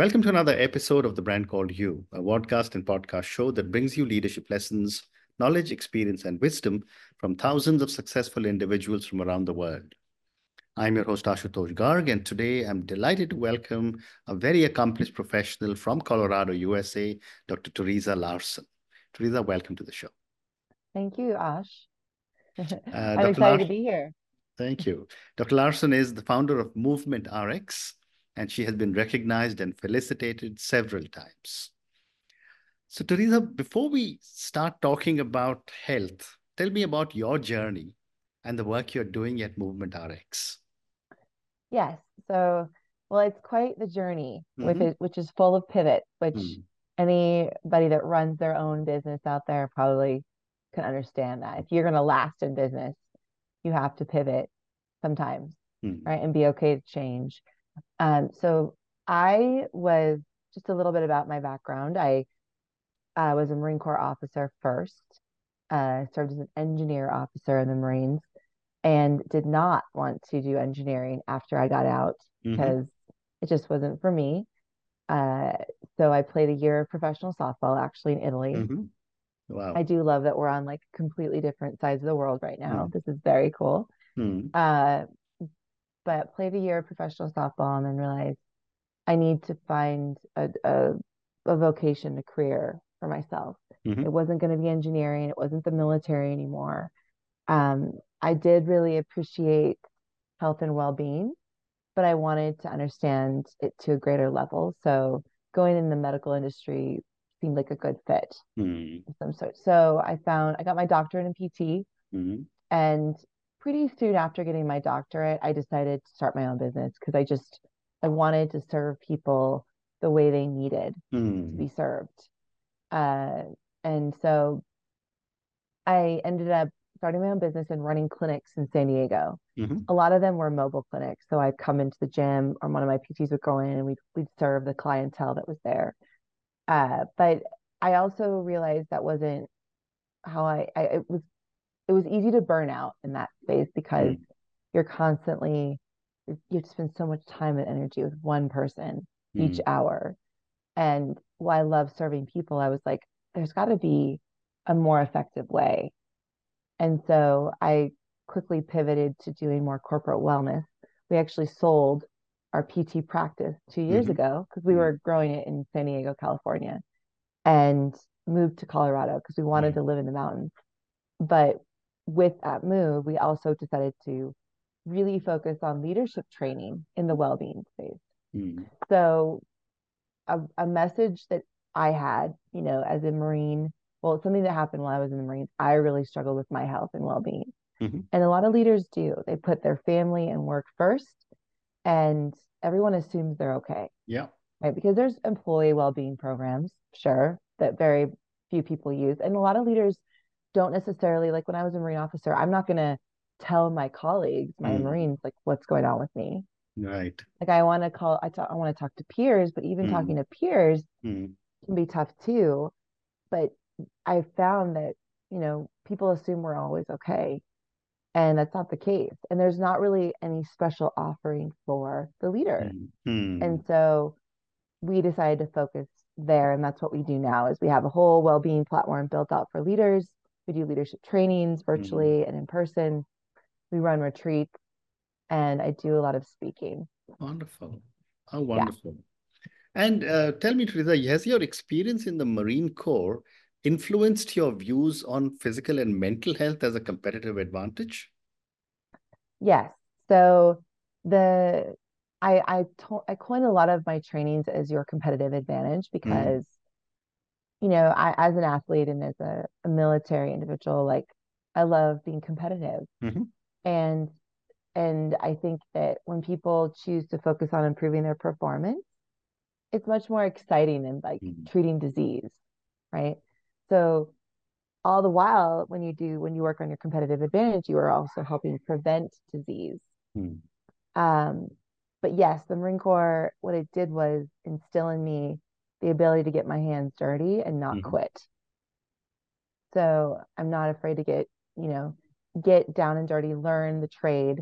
Welcome to another episode of The Brand Called You, a podcast and podcast show that brings you leadership lessons, knowledge, experience, and wisdom from thousands of successful individuals from around the world. I'm your host, Ashutosh Garg, and today I'm delighted to welcome a very accomplished professional from Colorado, USA, Dr. Theresa Larson. Theresa, welcome to the show. Thank you, Ash. Uh, I'm Dr. excited Lar- to be here. Thank you. Dr. Larson is the founder of Movement RX, and she has been recognized and felicitated several times. So, Theresa, before we start talking about health, tell me about your journey and the work you're doing at Movement RX. Yes. So, well, it's quite the journey with Mhm. it, which is full of pivots, which Mm. anybody that runs their own business out there probably can understand that. If you're going to last in business, you have to pivot sometimes, Mm. right? And be okay to change. Um, so I was just a little bit about my background. I uh, was a Marine Corps officer first, uh, served as an engineer officer in the Marines, and did not want to do engineering after I got out Mhm. because it just wasn't for me. Uh, so I played a year of professional softball actually in Italy. Mhm. Wow. I do love that we're on like completely different sides of the world right now. Mm. This is very cool. Mm. Uh, but played a year of professional softball and then realized I need to find a, a, a vocation, a career for myself. Mhm. It wasn't going to be engineering. It wasn't the military anymore. Um, I did really appreciate health and well-being, but I wanted to understand it to a greater level. So going in the medical industry seemed like a good fit Mm. of some sort. So I found I got my doctorate in PT, Mhm. and pretty soon after getting my doctorate, I decided to start my own business because I just I wanted to serve people the way they needed to Mm. be served. Uh, and so I ended up starting my own business and running clinics in San Diego. Mhm. A lot of them were mobile clinics. So I'd come into the gym or one of my PTs would go in and we'd, we'd serve the clientele that was there. Uh, but I also realized that wasn't how I, I, it was, it was easy to burn out in that space because you're constantly, you spend so much time and energy with one person each Mm. hour. And while I love serving people, I was like, there's got to be a more effective way. And so I quickly pivoted to doing more corporate wellness. We actually sold our PT practice two years Mhm. ago because we Mhm. were growing it in San Diego, California, and moved to Colorado because we wanted Right. to live in the mountains. But with that move, we also decided to really focus on leadership training in the well-being space. Mm. So a, a message that I had, you know, as a Marine, well, something that happened while I was in the Marines. I really struggled with my health and well-being. Mhm. And a lot of leaders do. They put their family and work first, and everyone assumes they're okay, Yeah. right? Because there's employee well-being programs, sure, that very few people use. And a lot of leaders don't necessarily, like when I was a Marine officer, I'm not going to tell my colleagues, my Mm. Marines, like what's going on with me. Right. Like I want to call, I talk, I want to talk to peers, but even Mm. talking to peers Mm. can be tough too. But I found that, you know, people assume we're always okay. And that's not the case. And there's not really any special offering for the leader. Mm. Mm. And so we decided to focus there. And that's what we do now is we have a whole well-being platform built out for leaders. We do leadership trainings virtually and in person. We run retreats and I do a lot of speaking. Wonderful. How wonderful. And uh, tell me, Theresa, has your experience in the Marine Corps influenced your views on physical and mental health as a competitive advantage? Yes. So the I I to, I coin a lot of my trainings as your competitive advantage because you know, I as an athlete and as a, a military individual, like I love being competitive. Mhm. And and I think that when people choose to focus on improving their performance, it's much more exciting than like Mhm. treating disease, right? So all the while when you do when you work on your competitive advantage, you are also helping prevent disease. Mm. Um, but yes, the Marine Corps, what it did was instill in me the ability to get my hands dirty and not Mhm. quit. So I'm not afraid to get, you know, get down and dirty, learn the trade,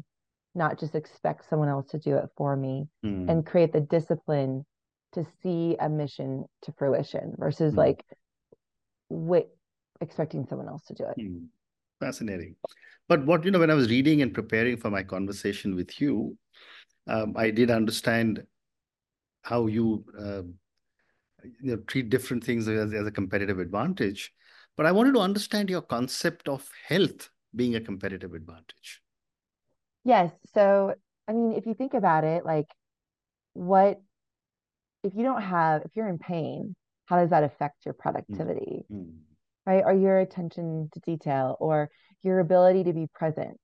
not just expect someone else to do it for me, Mm. and create the discipline to see a mission to fruition versus Mm. like wait expecting someone else to do it. Hmm. Fascinating. But what, you know, when I was reading and preparing for my conversation with you, um, I did understand how you, uh, you know, treat different things as, as a competitive advantage. But I wanted to understand your concept of health being a competitive advantage. Yes. So, I mean, if you think about it, like what if you don't have, if you're in pain, how does that affect your productivity, Hmm. right? Or your attention to detail or your ability to be present?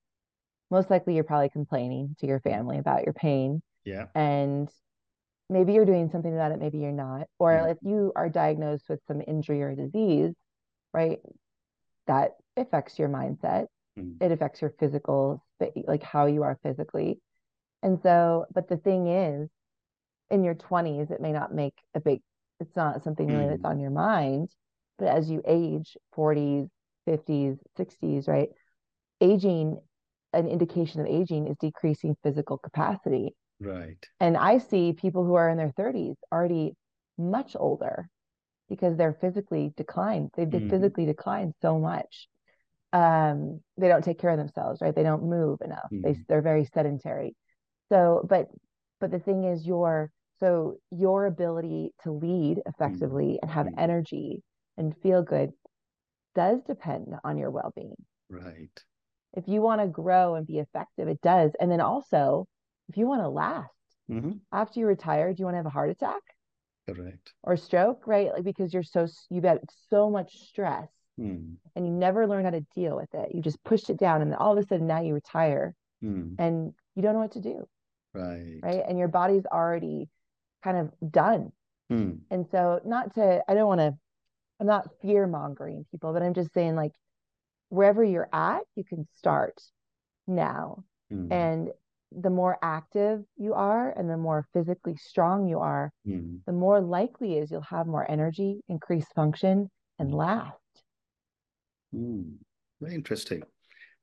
Most likely you're probably complaining to your family about your pain Yeah. and maybe you're doing something about it, maybe you're not. Or Mm. if you are diagnosed with some injury or disease, right, that affects your mindset. Hmm. It affects your physical, like how you are physically. And so, but the thing is, in your 20s, it may not make a big, it's not something really that's Mm. on your mind. But as you age, 40s, 50s, 60s, right, aging, an indication of aging is decreasing physical capacity. Right. And I see people who are in their 30s already much older because they're physically declined. They've Mhm. physically declined so much. Um, they don't take care of themselves, right? They don't move enough. They Mhm. they're very sedentary. So, but but the thing is your so your ability to lead effectively and have Mhm. energy and feel good does depend on your well-being. Right. If you want to grow and be effective, it does. And then also, if you want to last Mhm. after you retire, do you want to have a heart attack Correct. or stroke, right? Like because you're so you've had so much stress Hmm. and you never learn how to deal with it. You just pushed it down and then all of a sudden now you retire Hmm. and you don't know what to do, Right. right? And your body's already kind of done. Hmm. And so not to I don't want to I'm not fear mongering people, but I'm just saying like wherever you're at, you can start now. Hmm. And the more active you are and the more physically strong you are, Hmm. the more likely is you'll have more energy, increased function, and Mm. last. Hmm. Very interesting.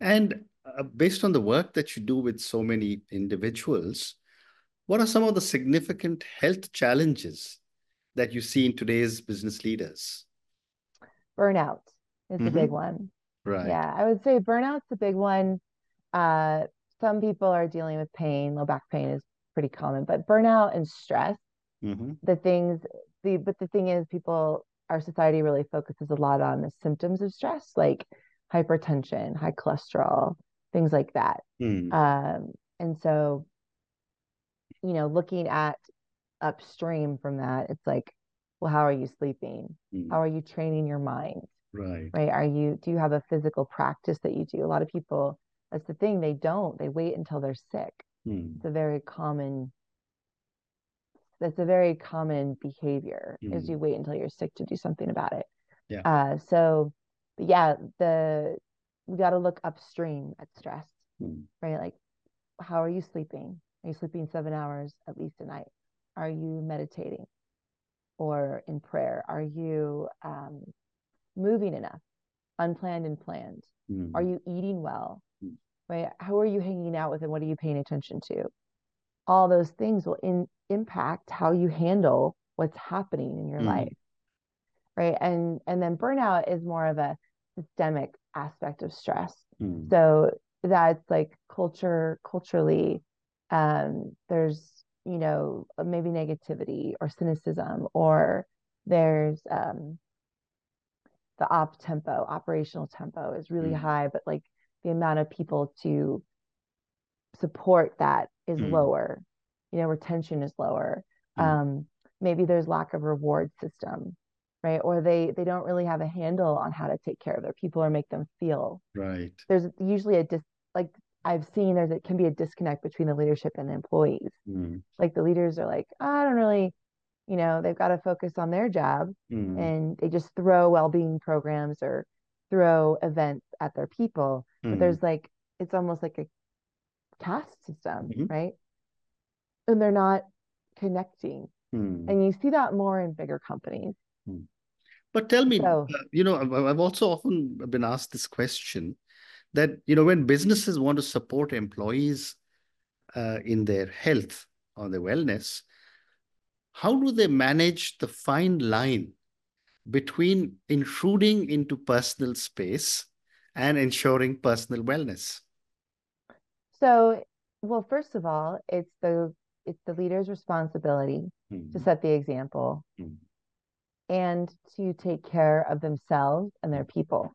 And uh, based on the work that you do with so many individuals, what are some of the significant health challenges that you see in today's business leaders? Burnout is the Mhm. big one. Right. Yeah, I would say burnout's a big one. Uh, some people are dealing with pain, low back pain is pretty common, but burnout and stress, Mhm. the things, the but the thing is, people, our society really focuses a lot on the symptoms of stress, like hypertension, high cholesterol, things like that. Hmm. Um, and so, you know, looking at upstream from that, it's like, well, how are you sleeping? Hmm. How are you training your mind? Right. right? Are you, do you have a physical practice that you do? A lot of people, that's the thing, they don't. They wait until they're sick. Hmm. It's a very common, that's a very common behavior is Mm. you wait until you're sick to do something about it. Yeah. Uh, so, but yeah, the, we got to look upstream at stress, Hmm. right? Like, how are you sleeping? Are you sleeping seven hours at least a night? Are you meditating or in prayer? Are you um, moving enough, unplanned and planned? Hmm. Are you eating well? Mm. Right? How are you hanging out with and what are you paying attention to? All those things will in, impact how you handle what's happening in your Mm. life. Right? And and then burnout is more of a systemic aspect of stress. Hmm. So that's like culture culturally um there's you know maybe negativity or cynicism or there's um the op tempo operational tempo is really Mm. high but like the amount of people to support that is Mm. lower you know retention is lower Mm. um maybe there's lack of reward system right or they they don't really have a handle on how to take care of their people or make them feel Right. there's usually a dis like I've seen there's it can be a disconnect between the leadership and the employees. Hmm. Like the leaders are like, I don't really, you know, they've got to focus on their job Hmm. and they just throw well-being programs or throw events at their people. But Hmm. there's like it's almost like a caste system, Mhm. right? And they're not connecting. Hmm. And you see that more in bigger companies. But tell me, So- uh, you know, I've, I've also often been asked this question that, you know, when businesses want to support employees uh, in their health or their wellness, how do they manage the fine line between intruding into personal space and ensuring personal wellness? So, well, first of all, it's the it's the leader's responsibility mm-hmm. to set the example mm-hmm. and to take care of themselves and their people.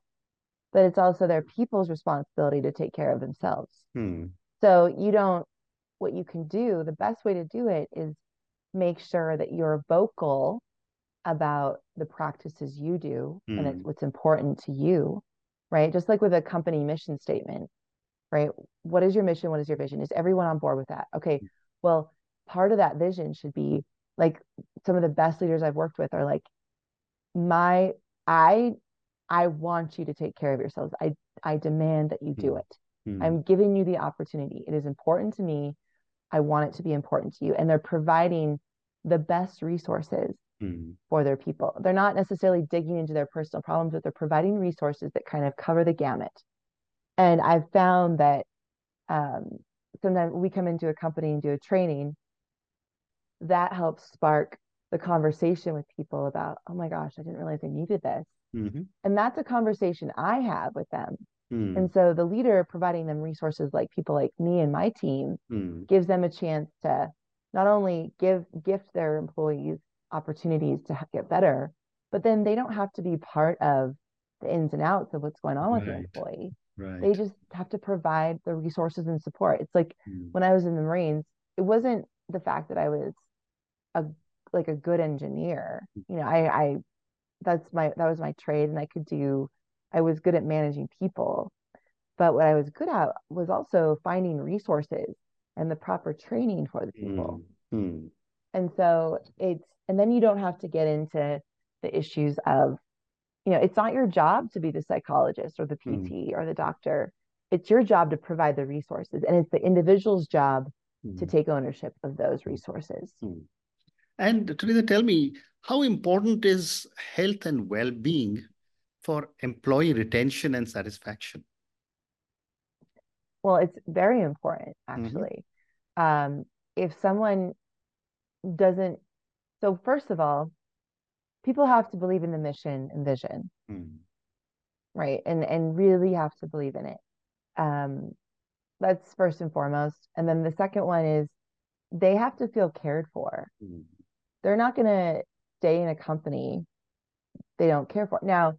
But it's also their people's responsibility to take care of themselves. Mm. So you don't what you can do, the best way to do it is make sure that you're vocal about the practices you do mm. and it's what's important to you, right? Just like with a company mission statement, right? What is your mission? What is your vision? Is everyone on board with that? Okay. Well, part of that vision should be like some of the best leaders I've worked with are like, my, I, I want you to take care of yourselves. I, I demand that you do mm. it. Mm. I'm giving you the opportunity. It is important to me. I want it to be important to you. And they're providing the best resources mm. for their people. They're not necessarily digging into their personal problems, but they're providing resources that kind of cover the gamut. And I've found that um, sometimes we come into a company and do a training that helps spark the conversation with people about, oh my gosh, I didn't realize I needed this. Mm-hmm. And that's a conversation I have with them. Mm. And so the leader providing them resources like people like me and my team mm. gives them a chance to not only give gift their employees opportunities to get better, but then they don't have to be part of the ins and outs of what's going on with right. the employee. Right. They just have to provide the resources and support. It's like mm. when I was in the Marines, it wasn't the fact that I was a like a good engineer. Mm. You know, I I that's my that was my trade and I could do I was good at managing people. But what I was good at was also finding resources and the proper training for the people. Mm. And so it's, and then you don't have to get into the issues of, you know, it's not your job to be the psychologist or the PT mm. or the doctor. It's your job to provide the resources, and it's the individual's job mm. to take ownership of those resources. Mm. And Theresa, tell me, how important is health and well being for employee retention and satisfaction? Well, it's very important, mm-hmm. actually. Um, if someone doesn't, so first of all, people have to believe in the mission and vision, mm. right? And and really have to believe in it. Um, that's first and foremost. And then the second one is they have to feel cared for. Mm. They're not going to stay in a company they don't care for. Now,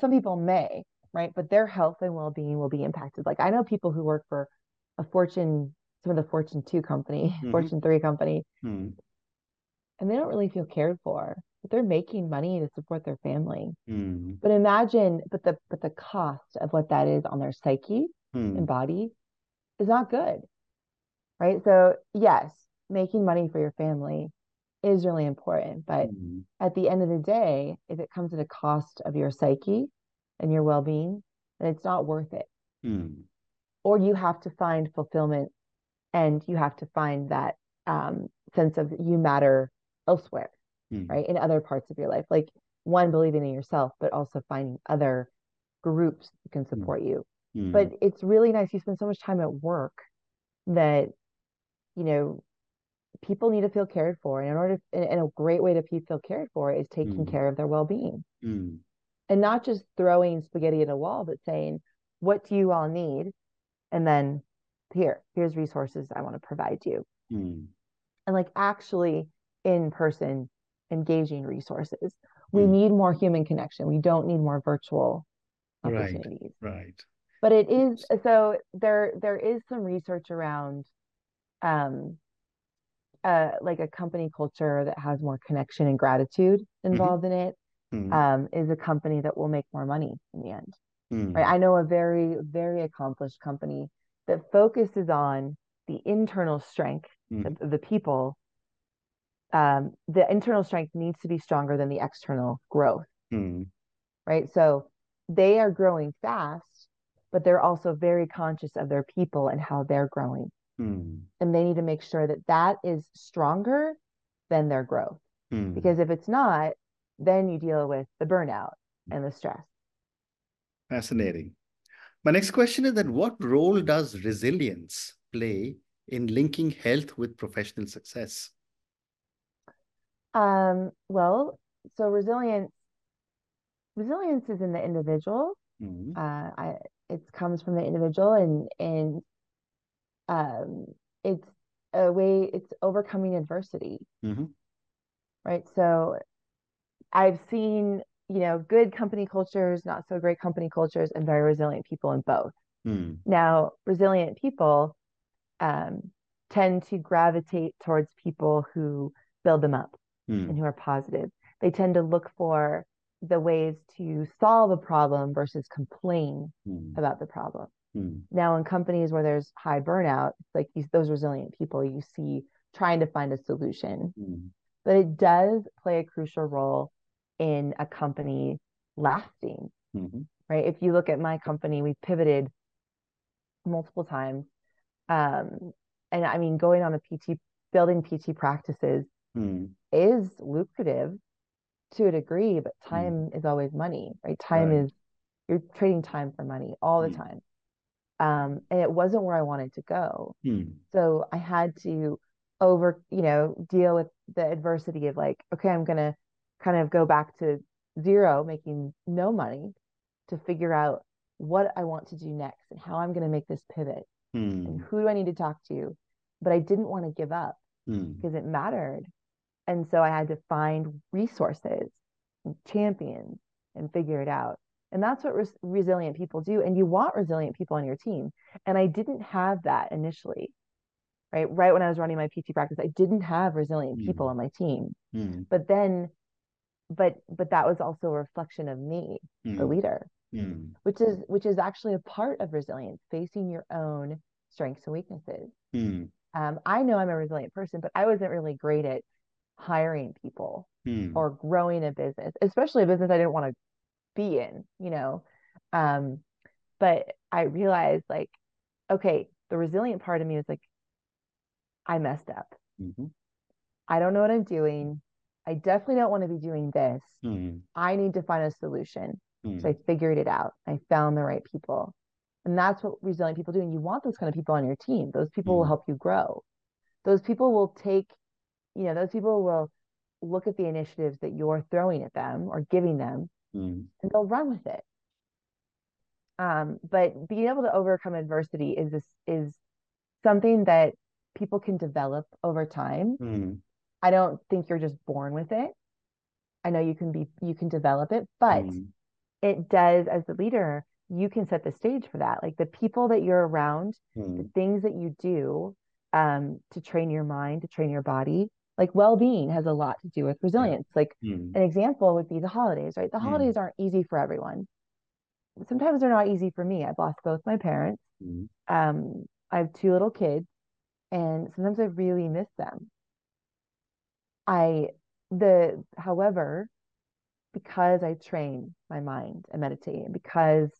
some people may, right? But their health and well being will be impacted. Like I know people who work for a Fortune, some of the Fortune 2 company, mm-hmm. Fortune 3 company, mm-hmm. And they don't really feel cared for, but they're making money to support their family. Mm-hmm. But imagine, but the but the cost of what that is on their psyche and hmm. body is not good. Right. So yes, making money for your family is really important. But mm-hmm. at the end of the day, if it comes at a cost of your psyche and your well being, then it's not worth it. Mm. Or you have to find fulfillment and you have to find that um, sense of you matter elsewhere, mm. right? In other parts of your life. Like one, believing in yourself, but also finding other groups that can mm. support mm. you. But it's really nice. You spend so much time at work that, you know, people need to feel cared for and in order to, and a great way to feel cared for is taking mm. care of their well-being mm. and not just throwing spaghetti at a wall but saying what do you all need and then here here's resources i want to provide you mm. and like actually in person engaging resources we mm. need more human connection we don't need more virtual opportunities right, right. but it is so there there is some research around um uh, like a company culture that has more connection and gratitude mm-hmm. involved mm-hmm. in it mm-hmm. um, is a company that will make more money in the end. Mm-hmm. Right? I know a very very accomplished company that focuses on the internal strength mm-hmm. of the people. Um, the internal strength needs to be stronger than the external growth. Mm-hmm. Right. So they are growing fast, but they're also very conscious of their people and how they're growing. Mm. And they need to make sure that that is stronger than their growth. Mm. Because if it's not, then you deal with the burnout and the stress. Fascinating. My next question is that what role does resilience play in linking health with professional success? Um, well, so resilience resilience is in the individual. Mm-hmm. Uh, I it comes from the individual and and um it's a way it's overcoming adversity. Mm-hmm. Right. So I've seen, you know, good company cultures, not so great company cultures, and very resilient people in both. Mm. Now, resilient people um, tend to gravitate towards people who build them up Mm. and who are positive. They tend to look for the ways to solve a problem versus complain Mm. about the problem. Mm. Now, in companies where there's high burnout, like these, those resilient people you see trying to find a solution. Mm. But it does play a crucial role in a company lasting, Mhm. right? If you look at my company, we've pivoted multiple times. Um, and I mean, going on a PT, building PT practices Mm. Is lucrative to a degree, but time is always money, right? Time Right. is you're trading time for money all the Mm. time. Um, and it wasn't where I wanted to go. Mm. So I had to over, you know, deal with the adversity of like, okay, I'm gonna kind of go back to zero, making no money to figure out what I want to do next and how I'm gonna make this pivot and Mm. who do I need to talk to. But I didn't want to give up Mm. because it mattered. And so I had to find resources, and champions, and figure it out. And that's what res- resilient people do. And you want resilient people on your team. And I didn't have that initially, right? Right when I was running my PT practice, I didn't have resilient people Mm. on my team. Mm. But then, but but that was also a reflection of me, the Mm. leader, Mm. which is which is actually a part of resilience, facing your own strengths and weaknesses. Mm. Um, I know I'm a resilient person, but I wasn't really great at hiring people Mm. or growing a business, especially a business I didn't want to be in, you know. Um, but I realized like, okay, the resilient part of me was like, I messed up. Mhm. I don't know what I'm doing. I definitely don't want to be doing this. Mm. I need to find a solution. So I figured it out. I found the right people. And that's what resilient people do. And you want those kind of people on your team. Those people will Mm. help you grow. Those people will take, you know, those people will look at the initiatives that you're throwing at them or giving them Mm. and they'll run with it. Um, but being able to overcome adversity is this is something that people can develop over time. Mm. I don't think you're just born with it. I know you can be you can develop it, but Mm. it does as the leader, you can set the stage for that. Like the people that you're around, the Mm. things that you do um, to train your mind, to train your body, like well-being has a lot to do with resilience. Like Mm. an example would be the holidays, right? The Mm. holidays aren't easy for everyone. Sometimes they're not easy for me. I've lost both my parents. Mm. Um, I have two little kids, and sometimes I really miss them. I the however, because I train my mind and meditate, and because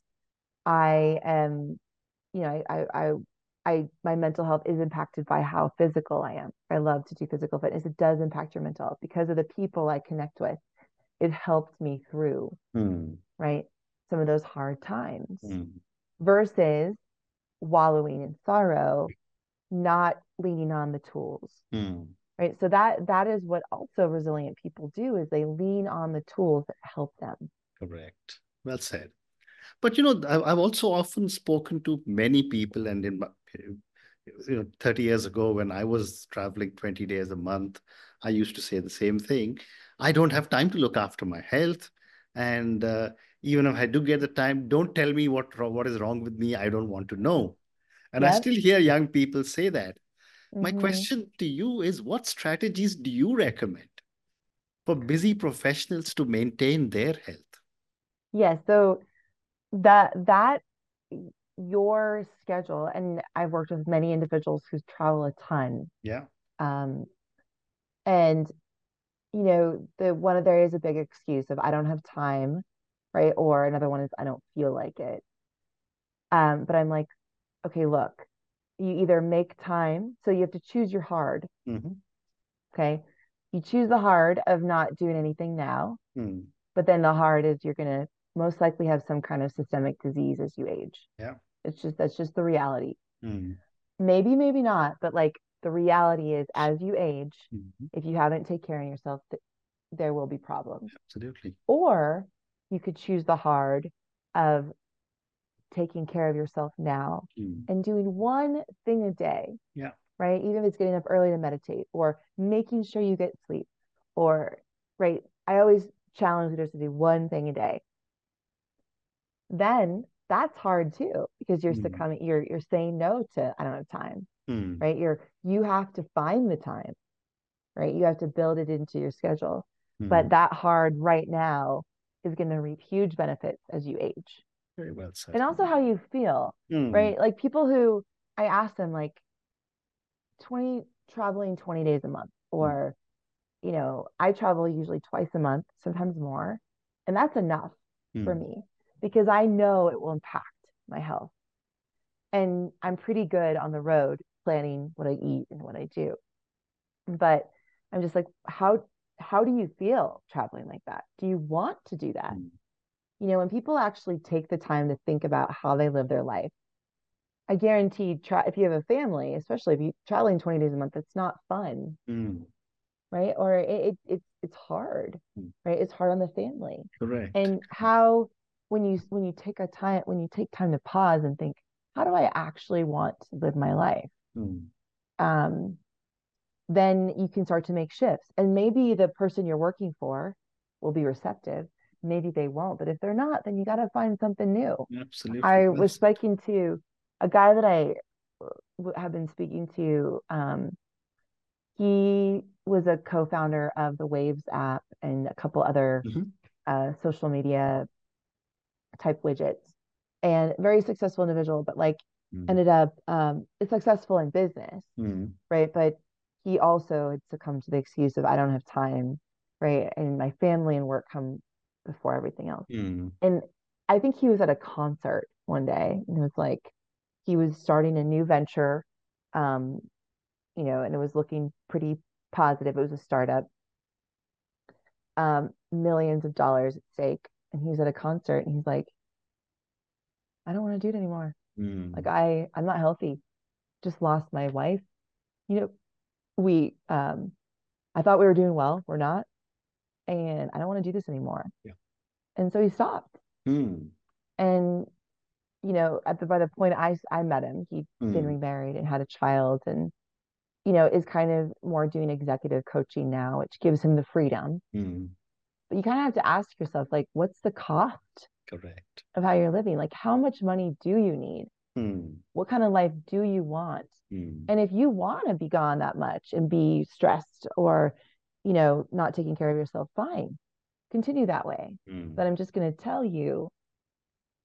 I am, you know, I, I, I, I, my mental health is impacted by how physical I am. I love to do physical fitness. It does impact your mental health because of the people I connect with. It helped me through, Mm. right, some of those hard times Mm. versus wallowing in sorrow, not leaning on the tools. Mm. Right. So that that is what also resilient people do is they lean on the tools that help them. Correct. Well said. But you know, I've also often spoken to many people, and in you know, 30 years ago when I was traveling 20 days a month, I used to say the same thing. I don't have time to look after my health, and uh, even if I do get the time, don't tell me what what is wrong with me. I don't want to know. And I still hear young people say that. My Mhm. question to you is, what strategies do you recommend for busy professionals to maintain their health? Yeah, so that that your schedule, and I've worked with many individuals who travel a ton. Yeah. Um, and you know, the one of there is a big excuse of I don't have time, right? Or another one is I don't feel like it. Um, but I'm like, okay, look, you either make time, so you have to choose your hard, Mhm. okay? You choose the hard of not doing anything now, Mm. but then the hard is you're gonna most likely have some kind of systemic disease as you age. Yeah. It's just that's just the reality. Mm. Maybe, maybe not, but like the reality is as you age, Mhm. if you haven't taken care of yourself, th- there will be problems. Absolutely. Or you could choose the hard of taking care of yourself now Mm. and doing one thing a day. Yeah. Right. Even if it's getting up early to meditate or making sure you get sleep or, right. I always challenge leaders to do one thing a day. Then that's hard too because you're Mm. succumbing, you're, you're saying no to, I don't have time, Mm. right? You're, you have to find the time, right? You have to build it into your schedule. But Mm. that hard right now is going to reap huge benefits as you age Very well said. and also how you feel Mm. right like people who i ask them like 20 traveling 20 days a month or you know i travel usually twice a month sometimes more and that's enough for Mm. me because i know it will impact my health and i'm pretty good on the road planning what i eat and what i do but i'm just like how how do you feel traveling like that do you want to do that Mm. you know, when people actually take the time to think about how they live their life, I guarantee tra- if you have a family, especially if you're traveling 20 days a month, it's not fun, Mm. right? Or it, it it's it's hard, Mm. right? It's hard on the family. Correct. And how when you when you take a time when you take time to pause and think, how do I actually want to live my life? Mm. Um, then you can start to make shifts. And maybe the person you're working for will be receptive. Maybe they won't. But if they're not, then you got to find something new. Absolutely. I was speaking to a guy that I have been speaking to. Um, he was a co-founder of the Waze app and a couple other Mhm. uh, social media type widgets, and very successful individual. But like Mm. ended up um, successful in business, Mm. right? But he also had succumbed to the excuse of I don't have time, right? And my family and work come before everything else. Mm. And I think he was at a concert one day and it was like he was starting a new venture, um, you know, and it was looking pretty positive. It was a startup, um, millions of dollars at stake. And he was at a concert and he's like, I don't want to do it anymore. Mm. Like I, I'm not healthy. Just lost my wife. You know, we, um, I thought we were doing well. We're not. And I don't want to do this anymore. Yeah. And so he stopped. Mm. and you know at the by the point i i met him he'd been Mm. remarried and had a child and you know is kind of more doing executive coaching now which gives him the freedom Mm. But you kind of have to ask yourself like what's the cost Correct. of how you're living like how much money do you need Mm. what kind of life do you want Mm. and if you want to be gone that much and be stressed or you know not taking care of yourself fine continue that way Mm. but i'm just going to tell you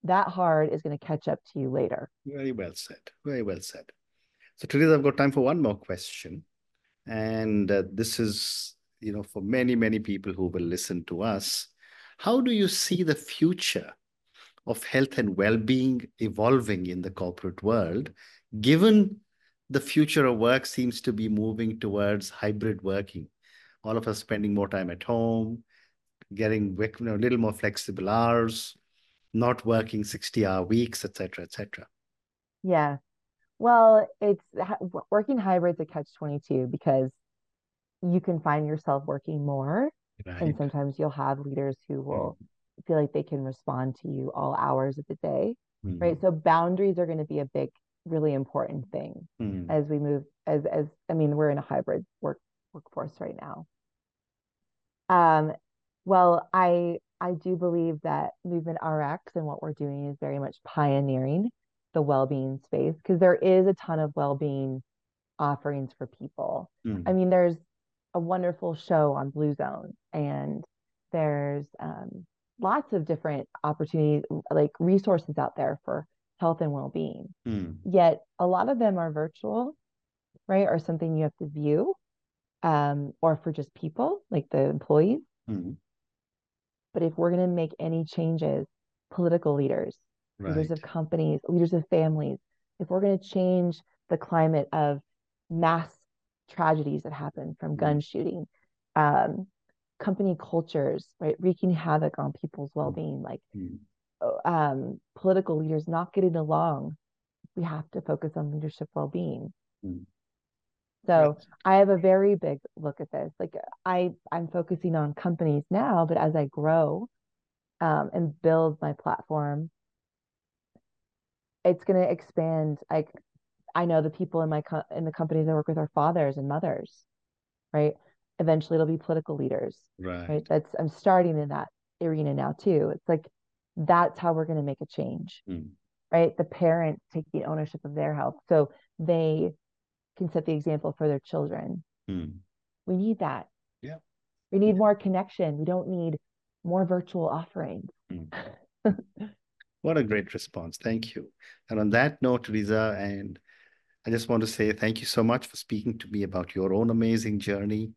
that hard is going to catch up to you later Very well said. Very well said. So today I've got time for one more question. And uh, this is, you know, for many, many people who will listen to us. How do you see the future of health and well-being evolving in the corporate world, given the future of work seems to be moving towards hybrid working? All of us spending more time at home, getting you know, a little more flexible hours, not working 60-hour weeks, et cetera, et cetera. Yeah. Well, it's working hybrid's a catch 22 because you can find yourself working more, and sometimes you'll have leaders who will feel like they can respond to you all hours of the day, Mm. right? So boundaries are going to be a big, really important thing Mm. as we move as as I mean, we're in a hybrid work workforce right now. Um, well, I I do believe that Movement RX and what we're doing is very much pioneering the well-being space because there is a ton of well-being offerings for people. Mm. I mean, there's a wonderful show on Blue Zone, and there's um, lots of different opportunities, like resources out there for health and well-being. Mm. Yet a lot of them are virtual, right? Or something you have to view, um, or for just people, like the employees. Mm. But if we're going to make any changes, political leaders, leaders of companies, leaders of families, if we're going to change the climate of mass tragedies that happen from Mm. gun shooting, um, company cultures, right, wreaking havoc on people's well-being, like Mm. uh, um, political leaders not getting along, we have to focus on leadership well-being. Mm. So. I have a very big look at this. Like I, I'm focusing on companies now, but as I grow um, and build my platform, it's going to expand. Like I know the people in my co- in the companies I work with are fathers and mothers, right? Eventually, it'll be political leaders, right? right? That's I'm starting in that arena now too. It's like that's how we're going to make a change, mm. right? The parents taking ownership of their health, so they can set the example for their children. Mm. We need that. Yeah. We need more connection. We don't need more virtual offerings. Mm. what a great response. Thank you. And on that note, Theresa, and I just want to say thank you so much for speaking to me about your own amazing journey.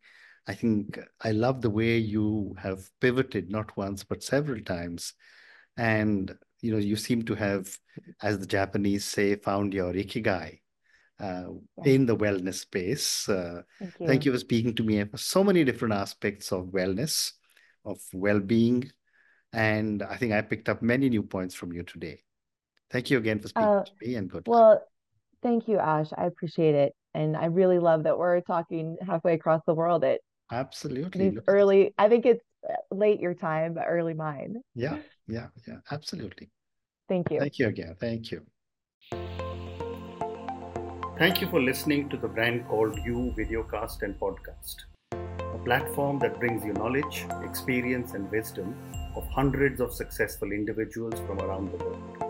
I think I love the way you have pivoted not once, but several times. And, you know, you seem to have, as the Japanese say, found your ikigai uh, in the wellness space. Uh, thank, you. thank you for speaking to me for so many different aspects of wellness, of well being. And I think I picked up many new points from you today. Thank you again for speaking uh, to me and good. Well, luck. Thank you, Ash. I appreciate it. And I really love that we're talking halfway across the world at absolutely early. I think it's uh, late your time, but early mine. Yeah, yeah, yeah, absolutely. Thank you. Thank you again. Thank you. Thank you for listening to the brand called You Videocast and Podcast, a platform that brings you knowledge, experience, and wisdom of hundreds of successful individuals from around the world.